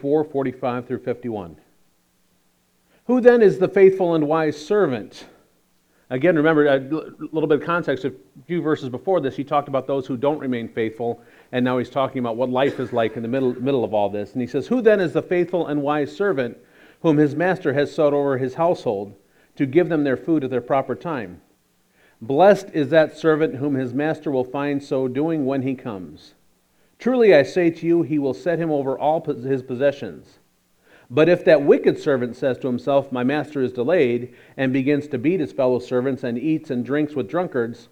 24, 45 through 51. Who then is the faithful and wise servant? Again, remember a little bit of context. A few verses before this, he talked about those who don't remain faithful, and now he's talking about what life is like in the middle, middle of all this. And he says, Who then is the faithful and wise servant whom his master has set over his household to give them their food at their proper time? Blessed is that servant whom his master will find so doing when he comes. Truly I say to you, he will set him over all his possessions. But if that wicked servant says to himself, My master is delayed, and begins to beat his fellow servants and eats and drinks with drunkards,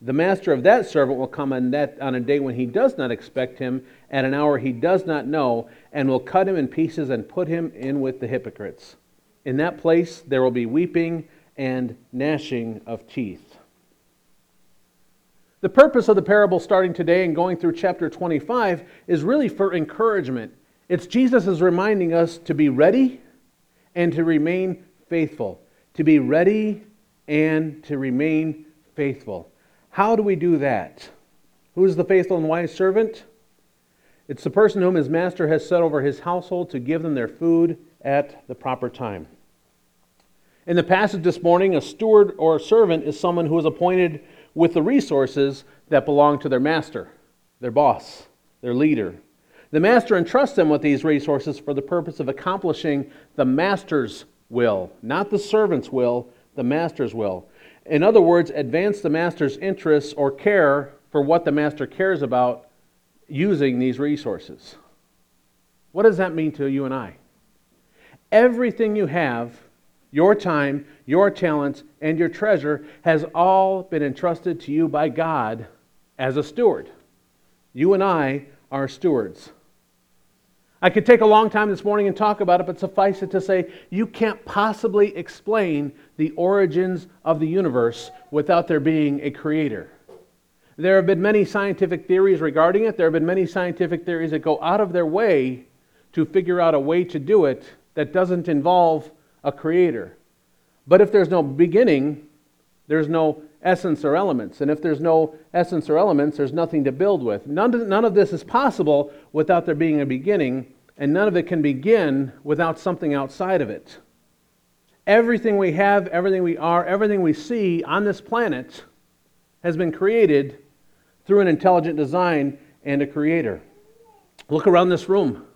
the master of that servant will come on, that, on a day when he does not expect him, at an hour he does not know, and will cut him in pieces and put him in with the hypocrites. In that place there will be weeping and gnashing of teeth. The purpose of the parable starting today and going through chapter 25 is really for encouragement it's Jesus is reminding us to be ready and to remain faithful. To be ready and to remain faithful. How do we do that? Who is the faithful and wise servant? It's the person whom his master has set over his household to give them their food at the proper time. In the passage this morning, a steward or a servant is someone who is appointed with the resources that belong to their master, their boss, their leader, the master entrusts them with these resources for the purpose of accomplishing the master's will, not the servant's will, the master's will. In other words, advance the master's interests or care for what the master cares about using these resources. What does that mean to you and I? Everything you have, your time, your talents, and your treasure has all been entrusted to you by God as a steward. You and I are stewards. I could take a long time this morning and talk about it, but suffice it to say, you can't possibly explain the origins of the universe without there being a creator. There have been many scientific theories regarding it. There have been many scientific theories that go out of their way to figure out a way to do it that doesn't involve a creator. But if there's no beginning, there's no essence or elements. And if there's no essence or elements, there's nothing to build with. None of, none of this is possible without there being a beginning, and none of it can begin without something outside of it. Everything we have, everything we are, everything we see on this planet has been created through an intelligent design and a creator. Look around this room.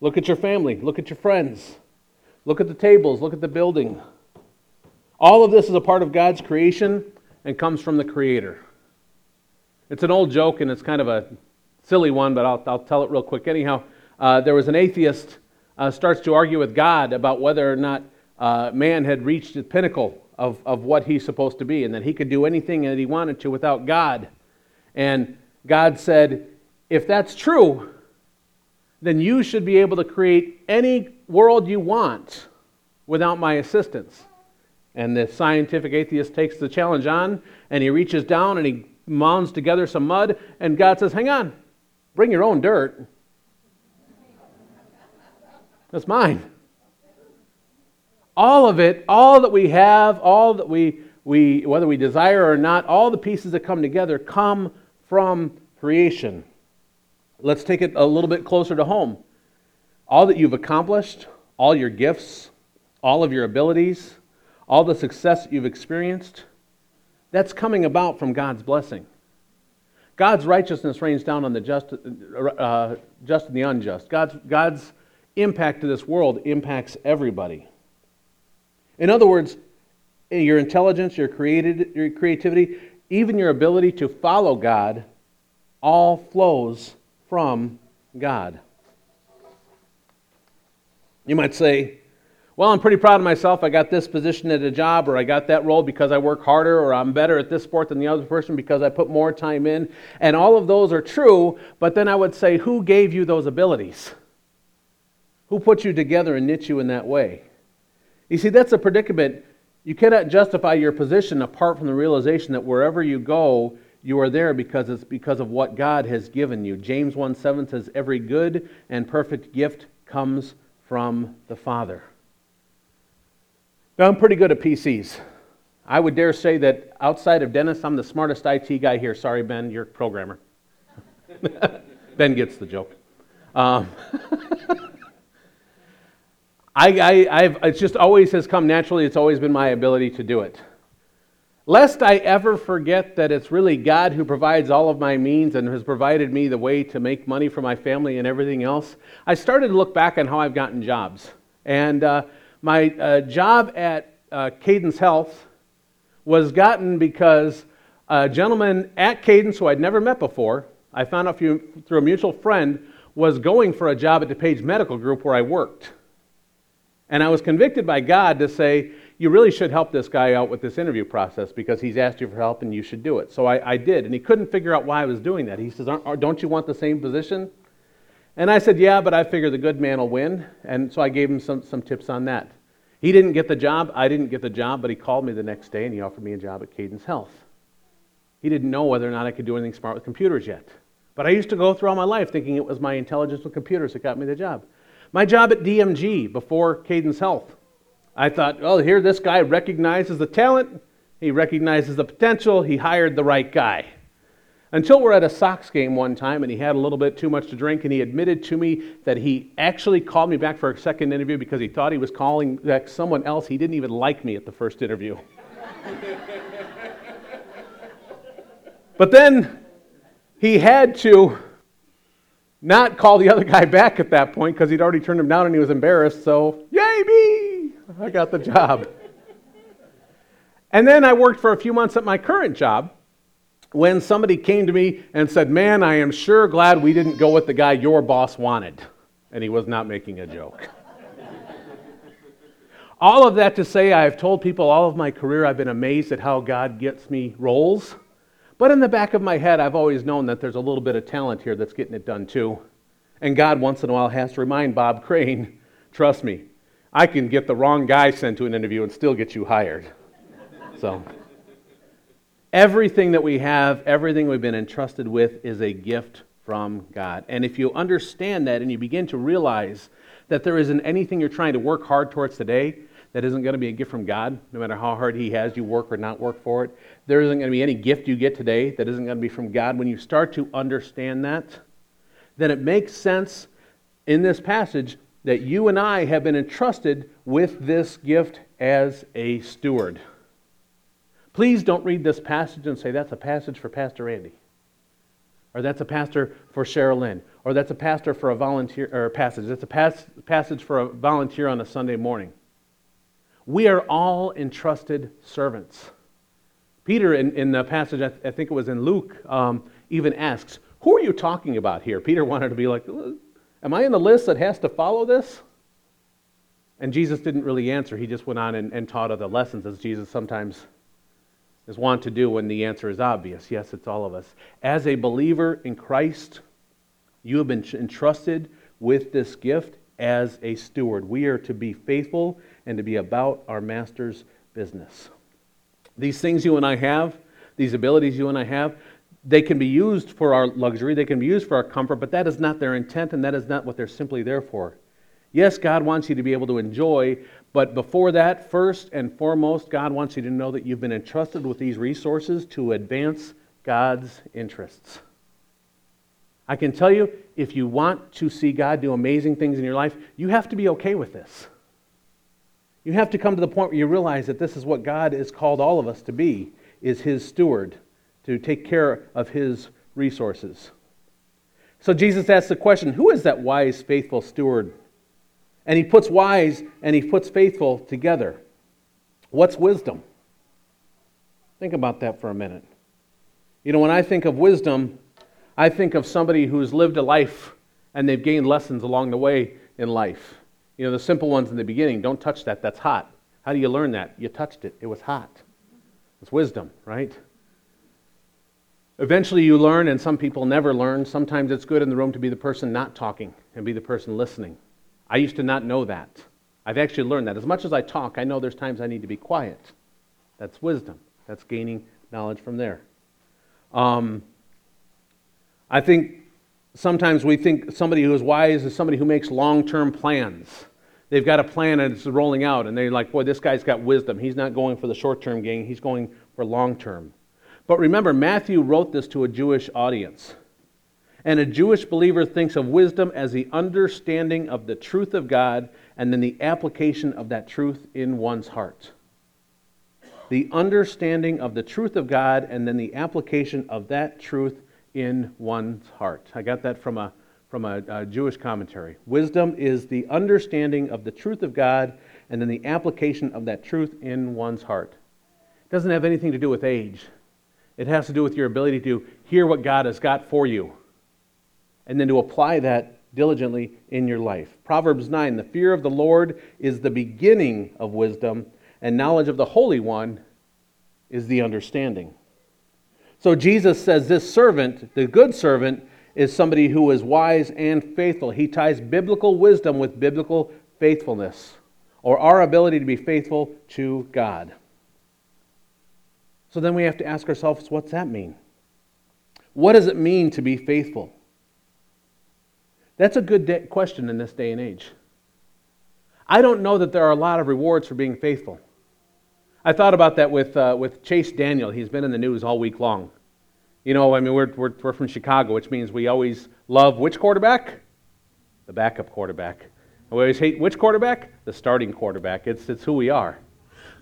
Look at your family. Look at your friends. Look at the tables. Look at the building. All of this is a part of God's creation and comes from the Creator. It's an old joke and it's kind of a silly one, but I'll, I'll tell it real quick. Anyhow, uh, there was an atheist uh, starts to argue with God about whether or not uh, man had reached the pinnacle of, of what he's supposed to be and that he could do anything that he wanted to without God. And God said, if that's true, then you should be able to create any world you want without my assistance. And the scientific atheist takes the challenge on and he reaches down and he mounds together some mud. And God says, Hang on, bring your own dirt. That's mine. All of it, all that we have, all that we, we, whether we desire or not, all the pieces that come together come from creation. Let's take it a little bit closer to home. All that you've accomplished, all your gifts, all of your abilities, all the success you've experienced, that's coming about from God's blessing. God's righteousness rains down on the just, uh, just and the unjust. God's, God's impact to this world impacts everybody. In other words, your intelligence, your, created, your creativity, even your ability to follow God, all flows from God. You might say, well, I'm pretty proud of myself. I got this position at a job, or I got that role because I work harder, or I'm better at this sport than the other person because I put more time in. And all of those are true, but then I would say, who gave you those abilities? Who put you together and knit you in that way? You see, that's a predicament. You cannot justify your position apart from the realization that wherever you go, you are there because it's because of what God has given you. James 1 7 says, Every good and perfect gift comes from the Father. Now, I'm pretty good at PCs. I would dare say that outside of Dennis, I'm the smartest IT guy here. Sorry, Ben, you're a programmer. ben gets the joke. Um, I, I, have it's just always has come naturally. It's always been my ability to do it. Lest I ever forget that it's really God who provides all of my means and has provided me the way to make money for my family and everything else, I started to look back on how I've gotten jobs. And uh, my uh, job at uh, Cadence Health was gotten because a gentleman at Cadence who I'd never met before, I found out through a mutual friend, was going for a job at DuPage Medical Group where I worked. And I was convicted by God to say, you really should help this guy out with this interview process because he's asked you for help and you should do it. So I, I did. And he couldn't figure out why I was doing that. He says, Don't you want the same position? And I said, Yeah, but I figure the good man will win. And so I gave him some, some tips on that. He didn't get the job. I didn't get the job, but he called me the next day and he offered me a job at Cadence Health. He didn't know whether or not I could do anything smart with computers yet. But I used to go through all my life thinking it was my intelligence with computers that got me the job. My job at DMG before Cadence Health. I thought, well, here this guy recognizes the talent, he recognizes the potential, he hired the right guy. Until we're at a Sox game one time and he had a little bit too much to drink and he admitted to me that he actually called me back for a second interview because he thought he was calling back someone else. He didn't even like me at the first interview. but then he had to not call the other guy back at that point because he'd already turned him down and he was embarrassed. So, yay me! I got the job. and then I worked for a few months at my current job when somebody came to me and said, Man, I am sure glad we didn't go with the guy your boss wanted. And he was not making a joke. all of that to say, I've told people all of my career I've been amazed at how God gets me roles. But in the back of my head, I've always known that there's a little bit of talent here that's getting it done too. And God, once in a while, has to remind Bob Crane trust me, I can get the wrong guy sent to an interview and still get you hired. so, everything that we have, everything we've been entrusted with, is a gift from God. And if you understand that and you begin to realize that there isn't anything you're trying to work hard towards today that isn't going to be a gift from God, no matter how hard He has you work or not work for it. There isn't going to be any gift you get today that isn't going to be from God. When you start to understand that, then it makes sense in this passage that you and I have been entrusted with this gift as a steward. Please don't read this passage and say that's a passage for Pastor Andy, or that's a pastor for Cheryl Lynn, or that's a pastor for a volunteer or a passage. That's a pas- passage for a volunteer on a Sunday morning. We are all entrusted servants. Peter, in, in the passage, I, th- I think it was in Luke, um, even asks, Who are you talking about here? Peter wanted to be like, Am I in the list that has to follow this? And Jesus didn't really answer. He just went on and, and taught other lessons, as Jesus sometimes is wont to do when the answer is obvious. Yes, it's all of us. As a believer in Christ, you have been entrusted with this gift as a steward. We are to be faithful and to be about our master's business. These things you and I have, these abilities you and I have, they can be used for our luxury, they can be used for our comfort, but that is not their intent and that is not what they're simply there for. Yes, God wants you to be able to enjoy, but before that, first and foremost, God wants you to know that you've been entrusted with these resources to advance God's interests. I can tell you, if you want to see God do amazing things in your life, you have to be okay with this. You have to come to the point where you realize that this is what God has called all of us to be, is his steward, to take care of his resources. So Jesus asks the question, who is that wise, faithful steward? And he puts wise and he puts faithful together. What's wisdom? Think about that for a minute. You know, when I think of wisdom, I think of somebody who's lived a life and they've gained lessons along the way in life. You know, the simple ones in the beginning don't touch that, that's hot. How do you learn that? You touched it, it was hot. It's wisdom, right? Eventually, you learn, and some people never learn. Sometimes it's good in the room to be the person not talking and be the person listening. I used to not know that. I've actually learned that. As much as I talk, I know there's times I need to be quiet. That's wisdom. That's gaining knowledge from there. Um, I think sometimes we think somebody who is wise is somebody who makes long term plans. They've got a plan and it's rolling out, and they're like, boy, this guy's got wisdom. He's not going for the short term gain, he's going for long term. But remember, Matthew wrote this to a Jewish audience. And a Jewish believer thinks of wisdom as the understanding of the truth of God and then the application of that truth in one's heart. The understanding of the truth of God and then the application of that truth in one's heart. I got that from a, from a, a Jewish commentary. Wisdom is the understanding of the truth of God and then the application of that truth in one's heart. It doesn't have anything to do with age, it has to do with your ability to hear what God has got for you and then to apply that diligently in your life. Proverbs 9 The fear of the Lord is the beginning of wisdom, and knowledge of the Holy One is the understanding. So Jesus says this servant, the good servant, is somebody who is wise and faithful. He ties biblical wisdom with biblical faithfulness, or our ability to be faithful to God. So then we have to ask ourselves what's that mean? What does it mean to be faithful? That's a good de- question in this day and age. I don't know that there are a lot of rewards for being faithful. I thought about that with, uh, with Chase Daniel. He's been in the news all week long. You know, I mean, we're, we're, we're from Chicago, which means we always love which quarterback? The backup quarterback. And we always hate which quarterback? The starting quarterback. It's, it's who we are.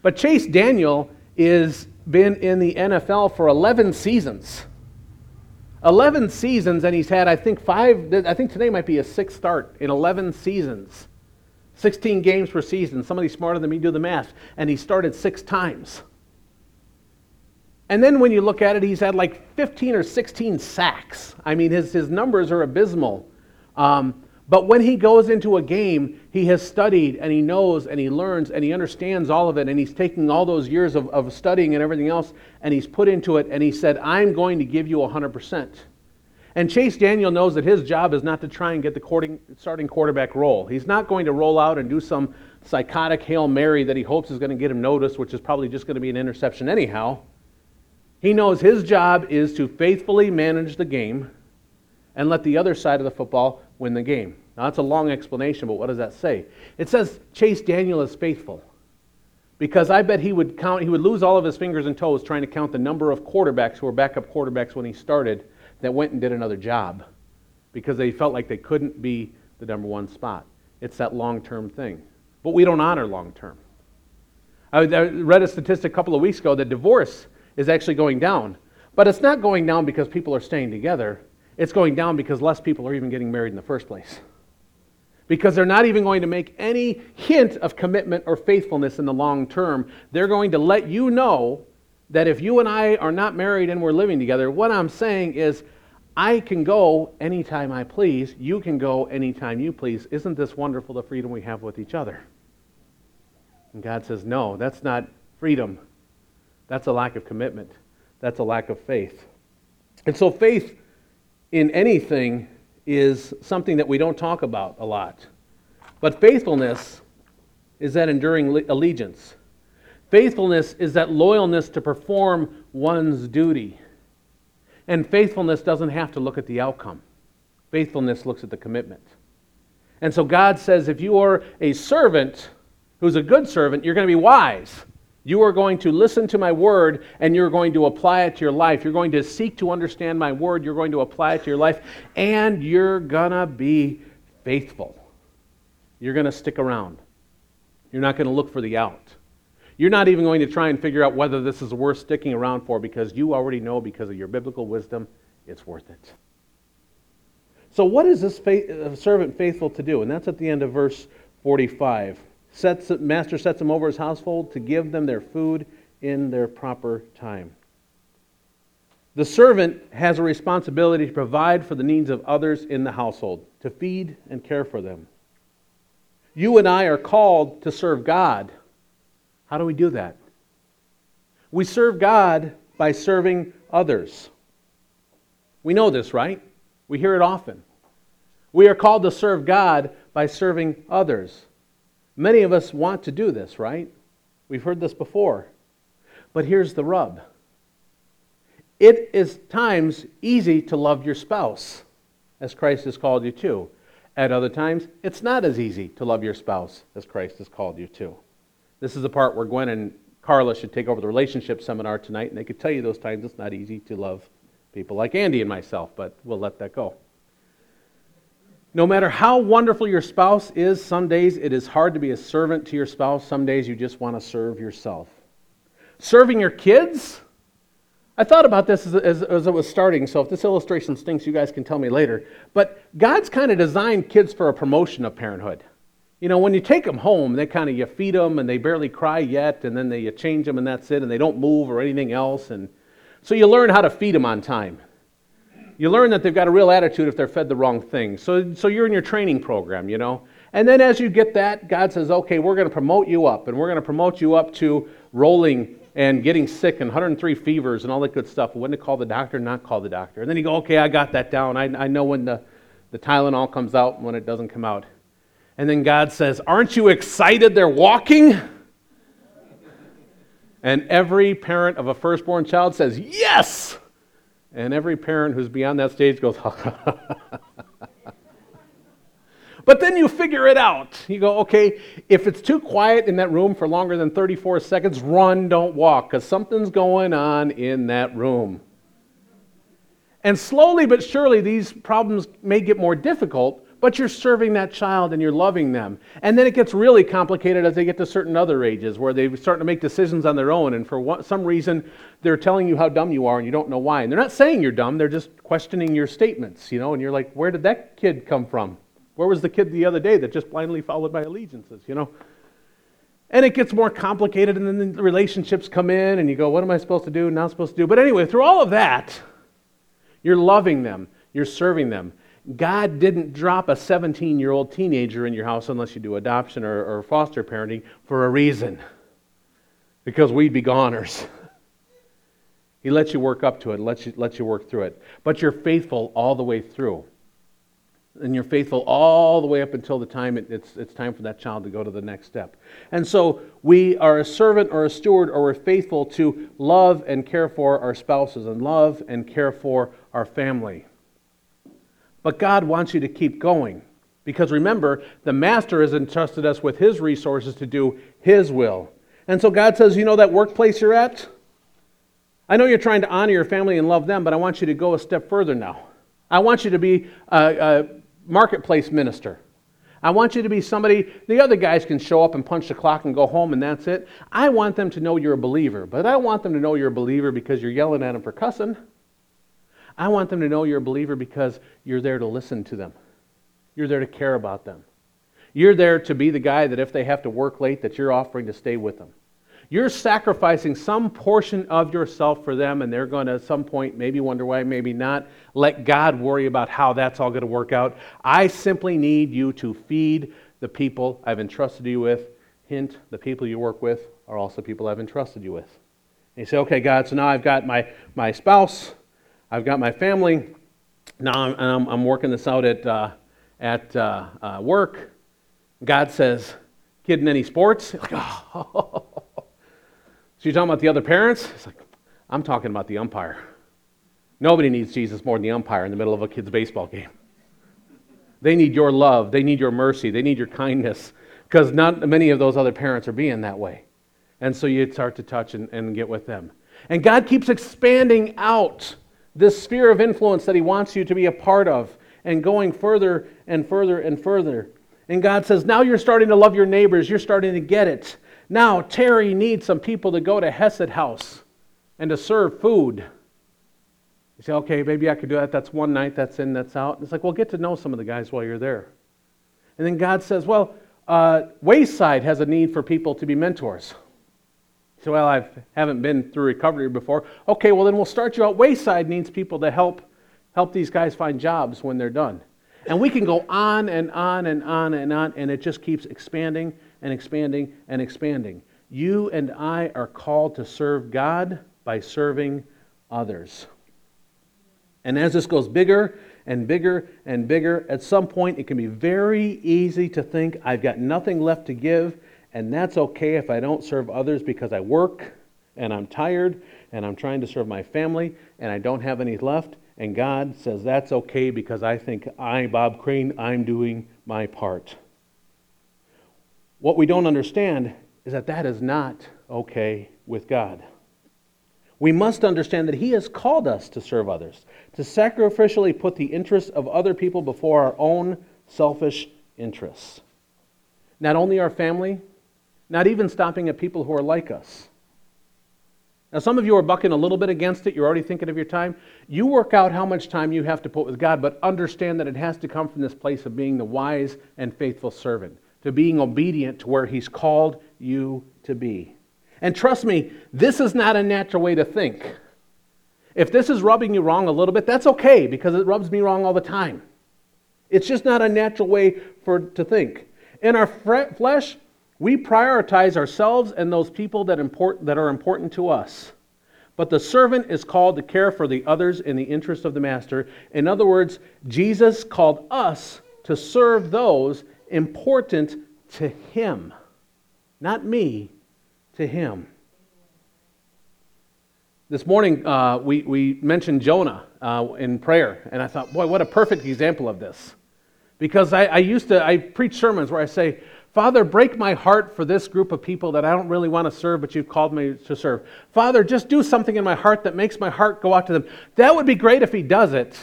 But Chase Daniel is been in the NFL for 11 seasons. 11 seasons, and he's had, I think, five, I think today might be a sixth start in 11 seasons. 16 games per season. Somebody smarter than me do the math. And he started six times. And then when you look at it, he's had like 15 or 16 sacks. I mean, his, his numbers are abysmal. Um, but when he goes into a game, he has studied and he knows and he learns and he understands all of it. And he's taking all those years of, of studying and everything else and he's put into it and he said, I'm going to give you 100%. And Chase Daniel knows that his job is not to try and get the starting quarterback role. He's not going to roll out and do some psychotic Hail Mary that he hopes is going to get him noticed, which is probably just going to be an interception anyhow. He knows his job is to faithfully manage the game and let the other side of the football win the game. Now, that's a long explanation, but what does that say? It says Chase Daniel is faithful. Because I bet he would count, he would lose all of his fingers and toes trying to count the number of quarterbacks who were backup quarterbacks when he started that went and did another job because they felt like they couldn't be the number one spot. It's that long term thing. But we don't honor long term. I read a statistic a couple of weeks ago that divorce is actually going down. But it's not going down because people are staying together. It's going down because less people are even getting married in the first place. Because they're not even going to make any hint of commitment or faithfulness in the long term. They're going to let you know that if you and I are not married and we're living together, what I'm saying is, I can go anytime I please. You can go anytime you please. Isn't this wonderful, the freedom we have with each other? And God says, No, that's not freedom. That's a lack of commitment. That's a lack of faith. And so, faith in anything is something that we don't talk about a lot. But faithfulness is that enduring allegiance. Faithfulness is that loyalness to perform one's duty. And faithfulness doesn't have to look at the outcome, faithfulness looks at the commitment. And so God says if you are a servant who's a good servant, you're going to be wise. You are going to listen to my word and you're going to apply it to your life. You're going to seek to understand my word. You're going to apply it to your life. And you're going to be faithful. You're going to stick around. You're not going to look for the out. You're not even going to try and figure out whether this is worth sticking around for because you already know because of your biblical wisdom it's worth it. So, what is this faith, uh, servant faithful to do? And that's at the end of verse 45 sets, master sets them over his household to give them their food in their proper time. The servant has a responsibility to provide for the needs of others in the household, to feed and care for them. You and I are called to serve God. How do we do that? We serve God by serving others. We know this, right? We hear it often. We are called to serve God by serving others. Many of us want to do this, right? We've heard this before. But here's the rub it is times easy to love your spouse, as Christ has called you to. At other times, it's not as easy to love your spouse as Christ has called you to. This is the part where Gwen and Carla should take over the relationship seminar tonight, and they could tell you those times it's not easy to love people like Andy and myself, but we'll let that go. No matter how wonderful your spouse is, some days it is hard to be a servant to your spouse. Some days you just want to serve yourself. Serving your kids? I thought about this as, as, as, it was starting, so if this illustration stinks, you guys can tell me later. But God's kind of designed kids for a promotion of parenthood. You know, when you take them home, they kind of, you feed them and they barely cry yet, and then they, you change them and that's it, and they don't move or anything else. And so you learn how to feed them on time you learn that they've got a real attitude if they're fed the wrong thing. So, so you're in your training program, you know. And then as you get that, God says, okay, we're going to promote you up, and we're going to promote you up to rolling and getting sick and 103 fevers and all that good stuff. When to call the doctor, not call the doctor. And then you go, okay, I got that down. I, I know when the, the Tylenol comes out and when it doesn't come out. And then God says, aren't you excited they're walking? And every parent of a firstborn child says, yes! And every parent who's beyond that stage goes, But then you figure it out. You go, okay, if it's too quiet in that room for longer than 34 seconds, run, don't walk, because something's going on in that room. And slowly but surely, these problems may get more difficult but you're serving that child and you're loving them. And then it gets really complicated as they get to certain other ages where they start to make decisions on their own, and for some reason, they're telling you how dumb you are and you don't know why. And they're not saying you're dumb, they're just questioning your statements, you know, and you're like, where did that kid come from? Where was the kid the other day that just blindly followed my allegiances, you know? And it gets more complicated, and then the relationships come in, and you go, What am I supposed to do? Not supposed to do. But anyway, through all of that, you're loving them, you're serving them, God didn't drop a 17 year old teenager in your house unless you do adoption or, or, foster parenting for a reason. Because we'd be goners. He lets you work up to it, lets you, lets you work through it. But you're faithful all the way through. And you're faithful all the way up until the time it, it's, it's time for that child to go to the next step. And so we are a servant or a steward or we're faithful to love and care for our spouses and love and care for our family. But God wants you to keep going. Because remember, the Master has entrusted us with His resources to do His will. And so God says, You know that workplace you're at? I know you're trying to honor your family and love them, but I want you to go a step further now. I want you to be a, a marketplace minister. I want you to be somebody, the other guys can show up and punch the clock and go home and that's it. I want them to know you're a believer, but I want them to know you're a believer because you're yelling at them for cussing. I want them to know you're a believer because you're there to listen to them. You're there to care about them. You're there to be the guy that if they have to work late, that you're offering to stay with them. You're sacrificing some portion of yourself for them, and they're going to, at some point, maybe wonder why, maybe not. Let God worry about how that's all going to work out. I simply need you to feed the people I've entrusted you with. Hint, the people you work with are also people I've entrusted you with. And you say, okay, God, so now I've got my, my spouse, I've got my family. Now I'm, I'm, I'm working this out at, uh, at uh, uh, work. God says, kid in any sports? Like, oh. So you're talking about the other parents? It's like, I'm talking about the umpire. Nobody needs Jesus more than the umpire in the middle of a kid's baseball game. They need your love. They need your mercy. They need your kindness because not many of those other parents are being that way. And so you start to touch and, and get with them. And God keeps expanding out this sphere of influence that He wants you to be a part of and going further and further and further. And God says, now you're starting to love your neighbors, you're starting to get it. Now, Terry needs some people to go to Hesed House and to serve food. You say, okay, maybe I could do that. That's one night, that's in, that's out. And it's like, well, get to know some of the guys while you're there. And then God says, well, uh, Wayside has a need for people to be mentors. Well, I haven't been through recovery before. Okay, well, then we'll start you out. Wayside needs people to help help these guys find jobs when they're done. And we can go on and on and on and on, and it just keeps expanding and expanding and expanding. You and I are called to serve God by serving others. And as this goes bigger and bigger and bigger, at some point it can be very easy to think, I've got nothing left to give and that's okay if I don't serve others because I work and I'm tired and I'm trying to serve my family and I don't have any left. And God says that's okay because I think I, Bob Crane, I'm doing my part. What we don't understand is that that is not okay with God. We must understand that He has called us to serve others, to sacrificially put the interests of other people before our own selfish interests. Not only our family, not even stopping at people who are like us. Now, some of you are bucking a little bit against it. You're already thinking of your time. You work out how much time you have to put with God, but understand that it has to come from this place of being the wise and faithful servant, to being obedient to where He's called you to be. And trust me, this is not a natural way to think. If this is rubbing you wrong a little bit, that's okay because it rubs me wrong all the time. It's just not a natural way for to think. In our flesh, we prioritize ourselves and those people that, import, that are important to us. But the servant is called to care for the others in the interest of the master. In other words, Jesus called us to serve those important to him. Not me, to him. This morning, uh, we, we mentioned Jonah uh, in prayer, and I thought, boy, what a perfect example of this. Because I, I used to, I preach sermons where I say, Father, break my heart for this group of people that I don't really want to serve, but you've called me to serve. Father, just do something in my heart that makes my heart go out to them. That would be great if He does it.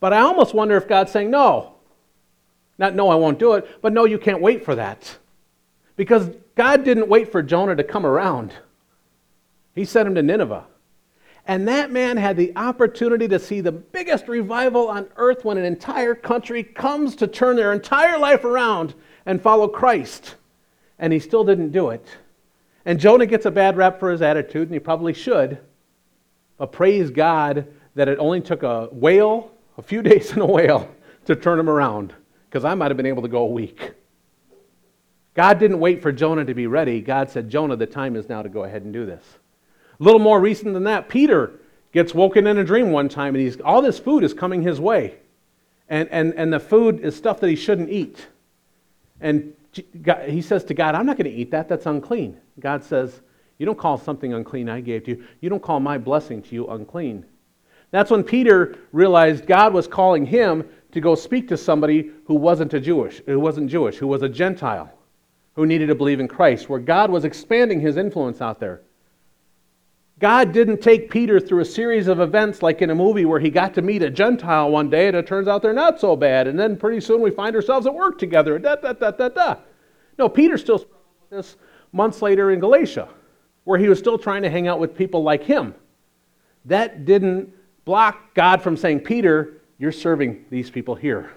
But I almost wonder if God's saying, no. Not, no, I won't do it, but no, you can't wait for that. Because God didn't wait for Jonah to come around, He sent him to Nineveh. And that man had the opportunity to see the biggest revival on earth when an entire country comes to turn their entire life around and follow Christ. And he still didn't do it. And Jonah gets a bad rap for his attitude, and he probably should. But praise God that it only took a whale, a few days in a whale, to turn him around. Because I might have been able to go a week. God didn't wait for Jonah to be ready. God said, Jonah, the time is now to go ahead and do this. A little more recent than that, Peter gets woken in a dream one time, and he's, all this food is coming his way. And, and, and the food is stuff that he shouldn't eat. And he says to God, I'm not going to eat that. That's unclean. God says, You don't call something unclean I gave to you. You don't call my blessing to you unclean. That's when Peter realized God was calling him to go speak to somebody who wasn't a Jewish, who wasn't Jewish, who was a Gentile, who needed to believe in Christ, where God was expanding his influence out there. God didn't take Peter through a series of events like in a movie where he got to meet a Gentile one day and it turns out they're not so bad. And then pretty soon we find ourselves at work together. Da, da, da, da, da. No, Peter still struggled with this months later in Galatia, where he was still trying to hang out with people like him. That didn't block God from saying, Peter, you're serving these people here.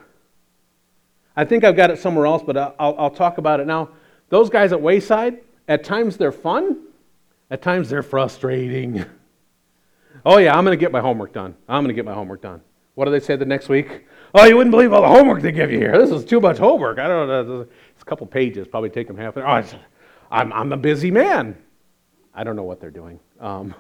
I think I've got it somewhere else, but I'll, I'll talk about it now. Those guys at Wayside, at times they're fun at times they're frustrating. Oh, yeah, I'm going to get my homework done. I'm going to get my homework done. What do they say the next week? Oh, you wouldn't believe all the homework they give you here. This is too much homework. I don't know. It's a couple pages, probably take them half an hour. Oh, I'm, I'm a busy man. I don't know what they're doing. Um,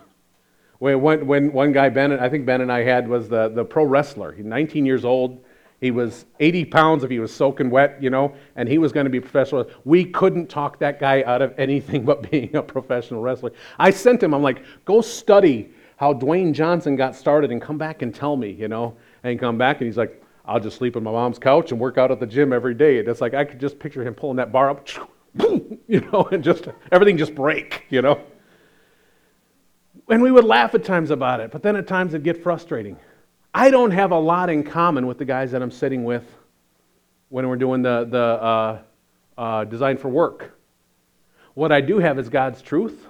when, when one guy, Ben, I think Ben and I had, was the, the pro wrestler. He's 19 years old. He was 80 pounds if he was soaking wet, you know, and he was going to be a professional. We couldn't talk that guy out of anything but being a professional wrestler. I sent him, I'm like, go study how Dwayne Johnson got started and come back and tell me, you know. And come back and he's like, I'll just sleep on my mom's couch and work out at the gym every day. And it's like I could just picture him pulling that bar up, you know, and just everything just break, you know. And we would laugh at times about it, but then at times it'd get frustrating. I don't have a lot in common with the guys that I'm sitting with when we're doing the, the uh, uh, design for work. What I do have is God's truth.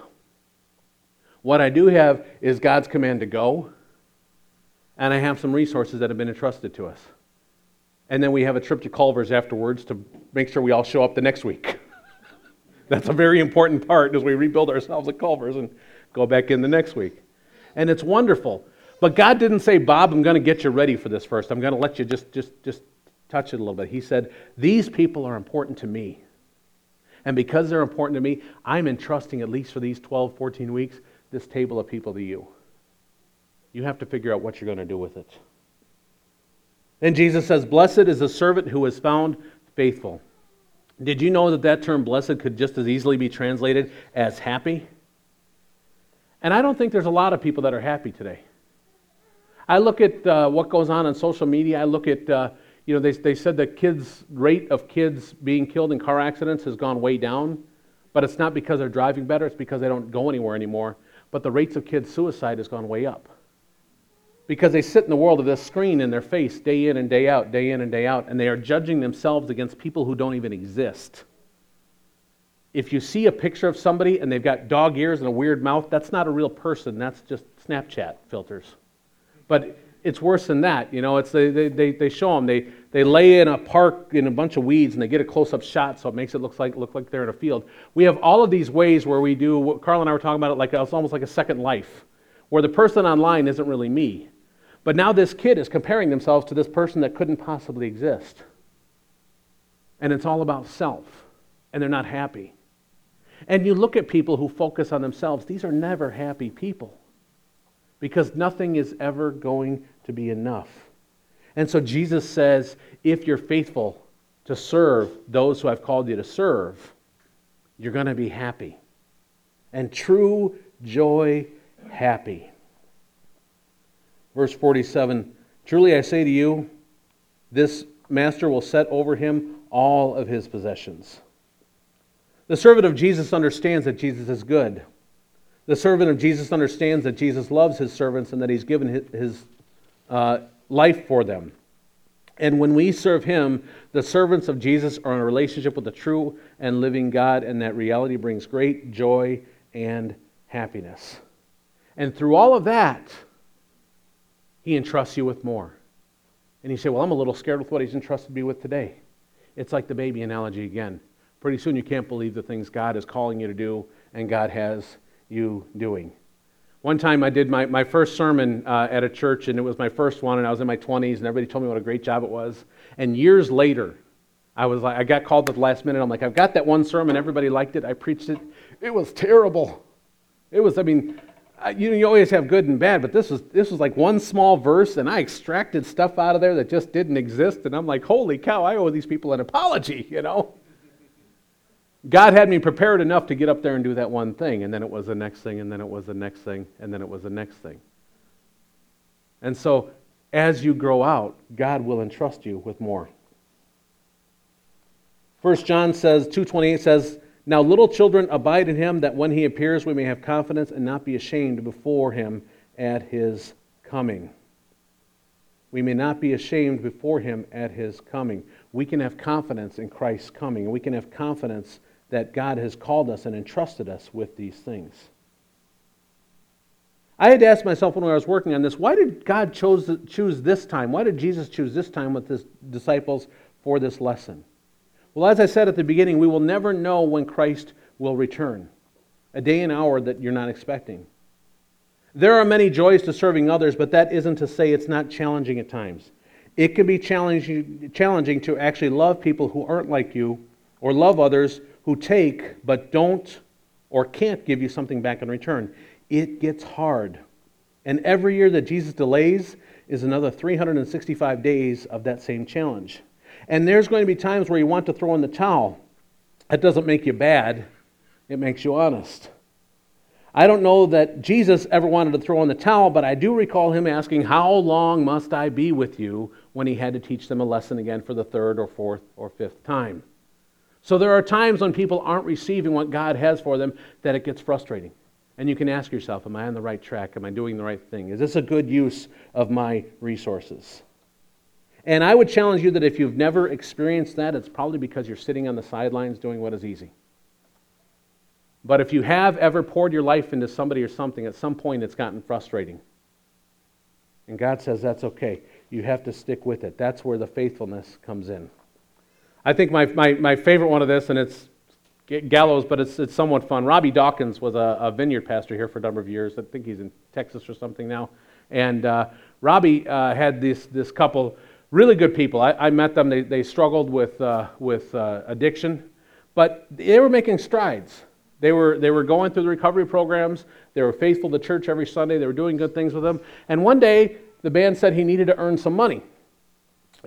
What I do have is God's command to go. And I have some resources that have been entrusted to us. And then we have a trip to Culver's afterwards to make sure we all show up the next week. That's a very important part as we rebuild ourselves at Culver's and go back in the next week. And it's wonderful. But God didn't say, Bob, I'm going to get you ready for this first. I'm going to let you just, just, just touch it a little bit. He said, These people are important to me. And because they're important to me, I'm entrusting, at least for these 12, 14 weeks, this table of people to you. You have to figure out what you're going to do with it. Then Jesus says, Blessed is the servant who is found faithful. Did you know that that term blessed could just as easily be translated as happy? And I don't think there's a lot of people that are happy today. I look at uh, what goes on on social media. I look at, uh, you know, they, they said the kids' rate of kids being killed in car accidents has gone way down, but it's not because they're driving better, it's because they don't go anywhere anymore. But the rates of kids' suicide has gone way up. because they sit in the world of this screen in their face day in and day out, day in and day out, and they are judging themselves against people who don't even exist. If you see a picture of somebody and they've got dog ears and a weird mouth, that's not a real person. That's just Snapchat filters. But it's worse than that. You know, it's they, they, they show them. They, they lay in a park in a bunch of weeds and they get a close-up shot so it makes it look like, look like they're in a field. We have all of these ways where we do, what Carl and I were talking about it like it's almost like a second life, where the person online isn't really me. But now this kid is comparing themselves to this person that couldn't possibly exist. And it's all about self, and they're not happy. And you look at people who focus on themselves, these are never happy people because nothing is ever going to be enough. And so Jesus says, if you're faithful to serve those who I've called you to serve, you're going to be happy. And true joy, happy. Verse 47 Truly I say to you, this master will set over him all of his possessions. The servant of Jesus understands that Jesus is good. The servant of Jesus understands that Jesus loves his servants and that he's given his, his uh, life for them. And when we serve him, the servants of Jesus are in a relationship with the true and living God, and that reality brings great joy and happiness. And through all of that, he entrusts you with more. And you say, Well, I'm a little scared with what he's entrusted me with today. It's like the baby analogy again. Pretty soon you can't believe the things God is calling you to do and God has you doing. One time I did my, my first sermon uh, at a church, and it was my first one, and I was in my 20s, and everybody told me what a great job it was. And years later, I was like, I got called at the last minute. I'm like, I've got that one sermon. Everybody liked it. I preached it. It was terrible. It was, I mean, you know, you always have good and bad, but this was this was like one small verse, and I extracted stuff out of there that just didn't exist, and I'm like, holy cow, I owe these people an apology, you know. God had me prepared enough to get up there and do that one thing, and then it was the next thing, and then it was the next thing, and then it was the next thing. And so, as you grow out, God will entrust you with more. First John says, 228 says, now, little children, abide in him, that when he appears, we may have confidence and not be ashamed before him at his coming. We may not be ashamed before him at his coming. We can have confidence in Christ's coming. We can have confidence that God has called us and entrusted us with these things. I had to ask myself when I was working on this why did God chose, choose this time? Why did Jesus choose this time with his disciples for this lesson? Well, as I said at the beginning, we will never know when Christ will return, a day and hour that you're not expecting. There are many joys to serving others, but that isn't to say it's not challenging at times. It can be challenging, challenging to actually love people who aren't like you, or love others who take but don't or can't give you something back in return. It gets hard. And every year that Jesus delays is another 365 days of that same challenge. And there's going to be times where you want to throw in the towel. That doesn't make you bad, it makes you honest. I don't know that Jesus ever wanted to throw in the towel, but I do recall him asking, How long must I be with you? when he had to teach them a lesson again for the third or fourth or fifth time. So there are times when people aren't receiving what God has for them that it gets frustrating. And you can ask yourself, Am I on the right track? Am I doing the right thing? Is this a good use of my resources? And I would challenge you that if you've never experienced that, it's probably because you're sitting on the sidelines doing what is easy. But if you have ever poured your life into somebody or something, at some point it's gotten frustrating. And God says that's okay. You have to stick with it. That's where the faithfulness comes in. I think my, my, my favorite one of this, and it's gallows, but it's, it's somewhat fun. Robby Dawkins was a, a vineyard pastor here for a number of years. I think he's in Texas or something now. And uh, Robby uh, had this, this couple really good people. I, I met them. They, they struggled with, uh, with uh, addiction, but they were making strides. They were, they were going through the recovery programs. They were faithful to church every Sunday. They were doing good things with them. And one day, the band said he needed to earn some money.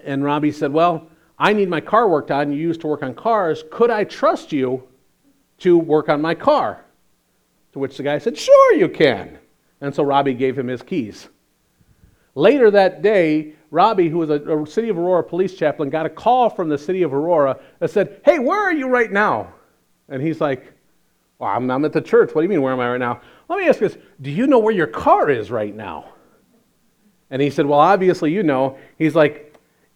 And Robby said, Well, I need my car worked on. You used to work on cars. Could I trust you to work on my car? To which the guy said, Sure, you can. And so Robby gave him his keys. Later that day, Robby, who was a, a, City of Aurora police chaplain, got a call from the City of Aurora that said, Hey, where are you right now? And he's like, well, I'm, I'm at the church. What do you mean, where am I right now? Let me ask you this Do you know where your car is right now? And he said, Well, obviously, you know. He's like,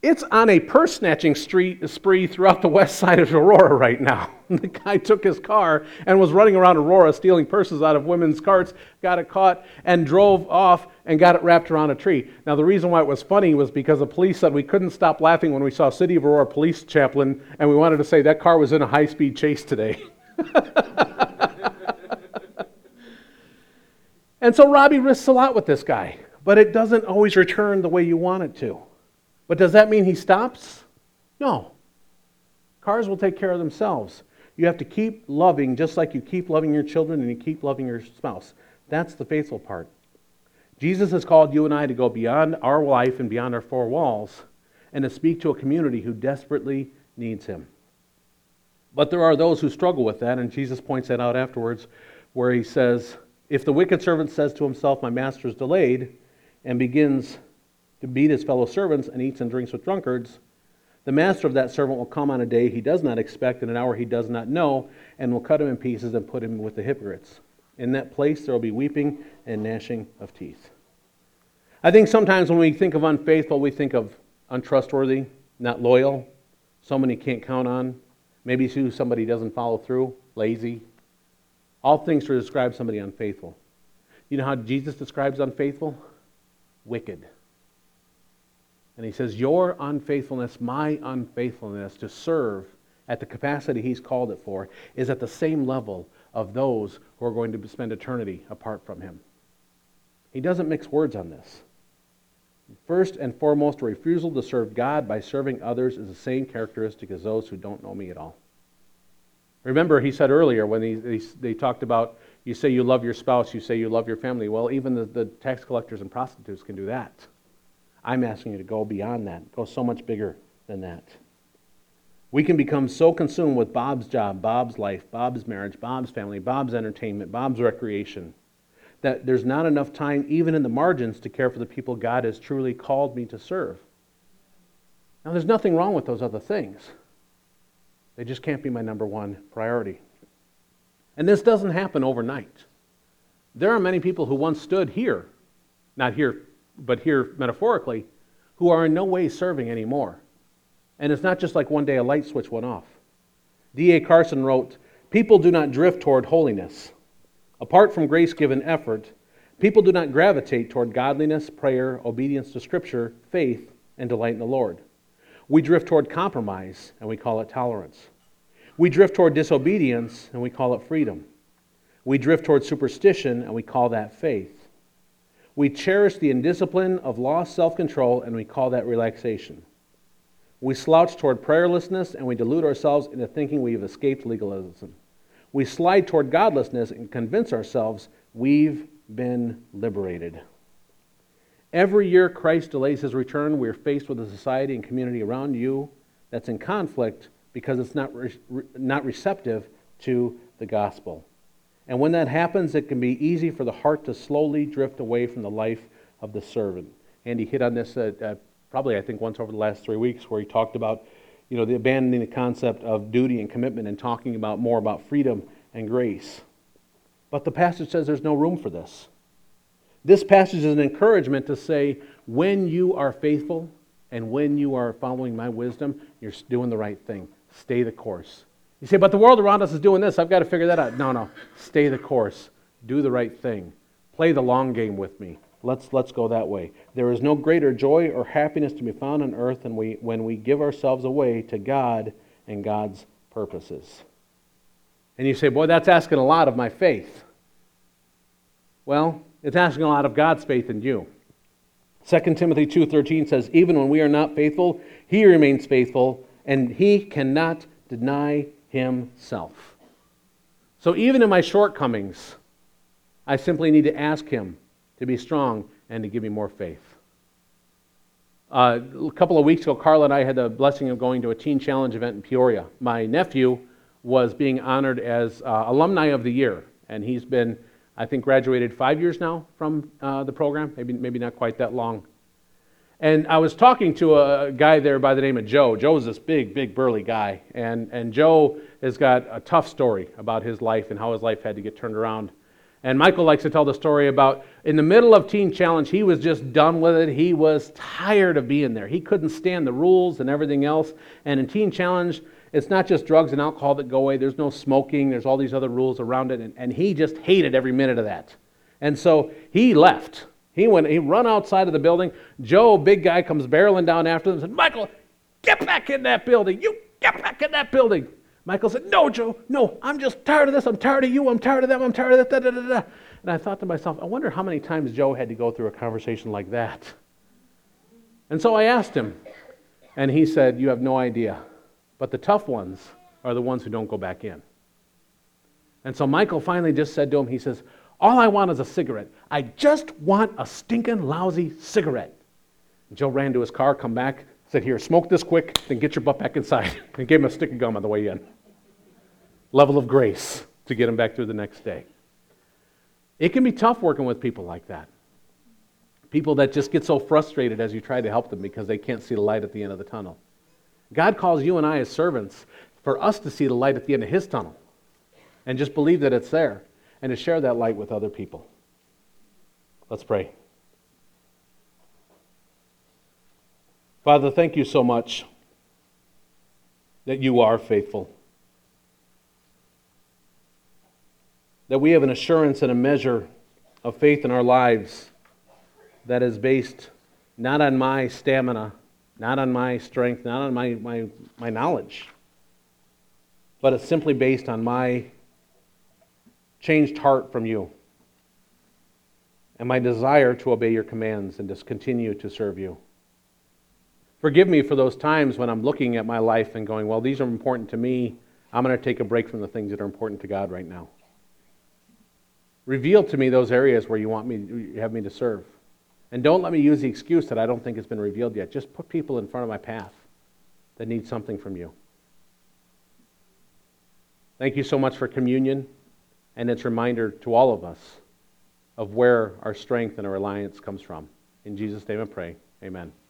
it's on a purse snatching spree throughout the west side of Aurora right now. the guy took his car and was running around Aurora stealing purses out of women's carts, got it caught, and drove off and got it wrapped around a tree. Now, the reason why it was funny was because the police said we couldn't stop laughing when we saw City of Aurora police chaplain, and we wanted to say that car was in a high speed chase today. and so Robby risks a lot with this guy, but it doesn't always return the way you want it to. But does that mean he stops? No. Cars will take care of themselves. You have to keep loving just like you keep loving your children and you keep loving your spouse. That's the faithful part. Jesus has called you and I to go beyond our life and beyond our four walls and to speak to a community who desperately needs him. But there are those who struggle with that, and Jesus points that out afterwards, where he says, If the wicked servant says to himself, My master is delayed, and begins to beat his fellow servants and eats and drinks with drunkards, the master of that servant will come on a day he does not expect, and an hour he does not know, and will cut him in pieces and put him with the hypocrites. In that place there will be weeping and gnashing of teeth. I think sometimes when we think of unfaithful, we think of untrustworthy, not loyal, someone you can't count on, maybe somebody doesn't follow through, lazy. All things to describe somebody unfaithful. You know how Jesus describes unfaithful? Wicked. And he says, Your unfaithfulness, my unfaithfulness to serve at the capacity he's called it for, is at the same level of those who are going to spend eternity apart from him. He doesn't mix words on this. First and foremost, a refusal to serve God by serving others is the same characteristic as those who don't know me at all. Remember, he said earlier when he, they, they talked about you say you love your spouse, you say you love your family. Well, even the, the tax collectors and prostitutes can do that. I'm asking you to go beyond that, go so much bigger than that. We can become so consumed with Bob's job, Bob's life, Bob's marriage, Bob's family, Bob's entertainment, Bob's recreation, that there's not enough time, even in the margins, to care for the people God has truly called me to serve. Now, there's nothing wrong with those other things. They just can't be my number one priority. And this doesn't happen overnight. There are many people who once stood here, not here but here metaphorically, who are in no way serving anymore. And it's not just like one day a light switch went off. D.A. Carson wrote People do not drift toward holiness. Apart from grace given effort, people do not gravitate toward godliness, prayer, obedience to Scripture, faith, and delight in the Lord. We drift toward compromise, and we call it tolerance. We drift toward disobedience, and we call it freedom. We drift toward superstition, and we call that faith. We cherish the indiscipline of lost self control, and we call that relaxation. We slouch toward prayerlessness, and we delude ourselves into thinking we have escaped legalism. We slide toward godlessness and convince ourselves we've been liberated. Every year Christ delays his return, we're faced with a society and community around you that's in conflict because it's not, re- not receptive to the gospel. And when that happens, it can be easy for the heart to slowly drift away from the life of the servant. Andy hit on this uh, uh, probably, I think, once over the last three weeks, where he talked about, you know, the abandoning the concept of duty and commitment and talking about more about freedom and grace. But the passage says there's no room for this. This passage is an encouragement to say, when you are faithful and when you are following my wisdom, you're doing the right thing. Stay the course. You say, but the world around us is doing this. I've got to figure that out. No, no. Stay the course. Do the right thing. Play the long game with me. Let's, let's go that way. There is no greater joy or happiness to be found on earth than we, when we give ourselves away to God and God's purposes. And you say, boy, that's asking a lot of my faith. Well, it's asking a lot of God's faith in you. 2 Timothy 2:13 says, "Even when we are not faithful, he remains faithful, and he cannot deny himself. So even in my shortcomings, I simply need to ask him to be strong and to give me more faith. Uh, a couple of weeks ago, Carla and I had the blessing of going to a Teen Challenge event in Peoria. My nephew was being honored as uh, Alumni of the Year, and he's been, I think, graduated five years now from uh, the program, maybe, maybe not quite that long. And I was talking to a guy there by the name of Joe. Joe is this big, big, burly guy. And, and Joe has got a tough story about his life and how his life had to get turned around. And Michael likes to tell the story about in the middle of Teen Challenge, he was just done with it. He was tired of being there. He couldn't stand the rules and everything else. And in Teen Challenge, it's not just drugs and alcohol that go away. There's no smoking. There's all these other rules around it. And, and he just hated every minute of that. And so he left. He went, he run outside of the building. Joe, big guy, comes barreling down after them and said, Michael, get back in that building. You get back in that building. Michael said, No, Joe, no, I'm just tired of this. I'm tired of you. I'm tired of them. I'm tired of that. Da, da, da. And I thought to myself, I wonder how many times Joe had to go through a conversation like that. And so I asked him, and he said, You have no idea. But the tough ones are the ones who don't go back in. And so Michael finally just said to him, He says, All I want is a cigarette. I just want a stinking lousy cigarette. And Joe ran to his car, come back, said, Here, smoke this quick, then get your butt back inside. And gave him a stick of gum on the way in. Level of grace to get him back through the next day. It can be tough working with people like that. People that just get so frustrated as you try to help them because they can't see the light at the end of the tunnel. God calls you and I as servants for us to see the light at the end of His tunnel and just believe that it's there and to share that light with other people. Let's pray. Father, thank you so much that you are faithful. That we have an assurance and a measure of faith in our lives that is based not on my stamina, not on my strength, not on my, my, my knowledge, but it's simply based on my changed heart from you and my desire to obey your commands and to continue to serve you. Forgive me for those times when I'm looking at my life and going, well, these are important to me. I'm going to take a break from the things that are important to God right now. Reveal to me those areas where you want me, you have me to serve. And don't let me use the excuse that I don't think it's been revealed yet. Just put people in front of my path that need something from you. Thank you so much for communion and its a reminder to all of us of where our strength and our reliance comes from. In Jesus' name I pray. Amen.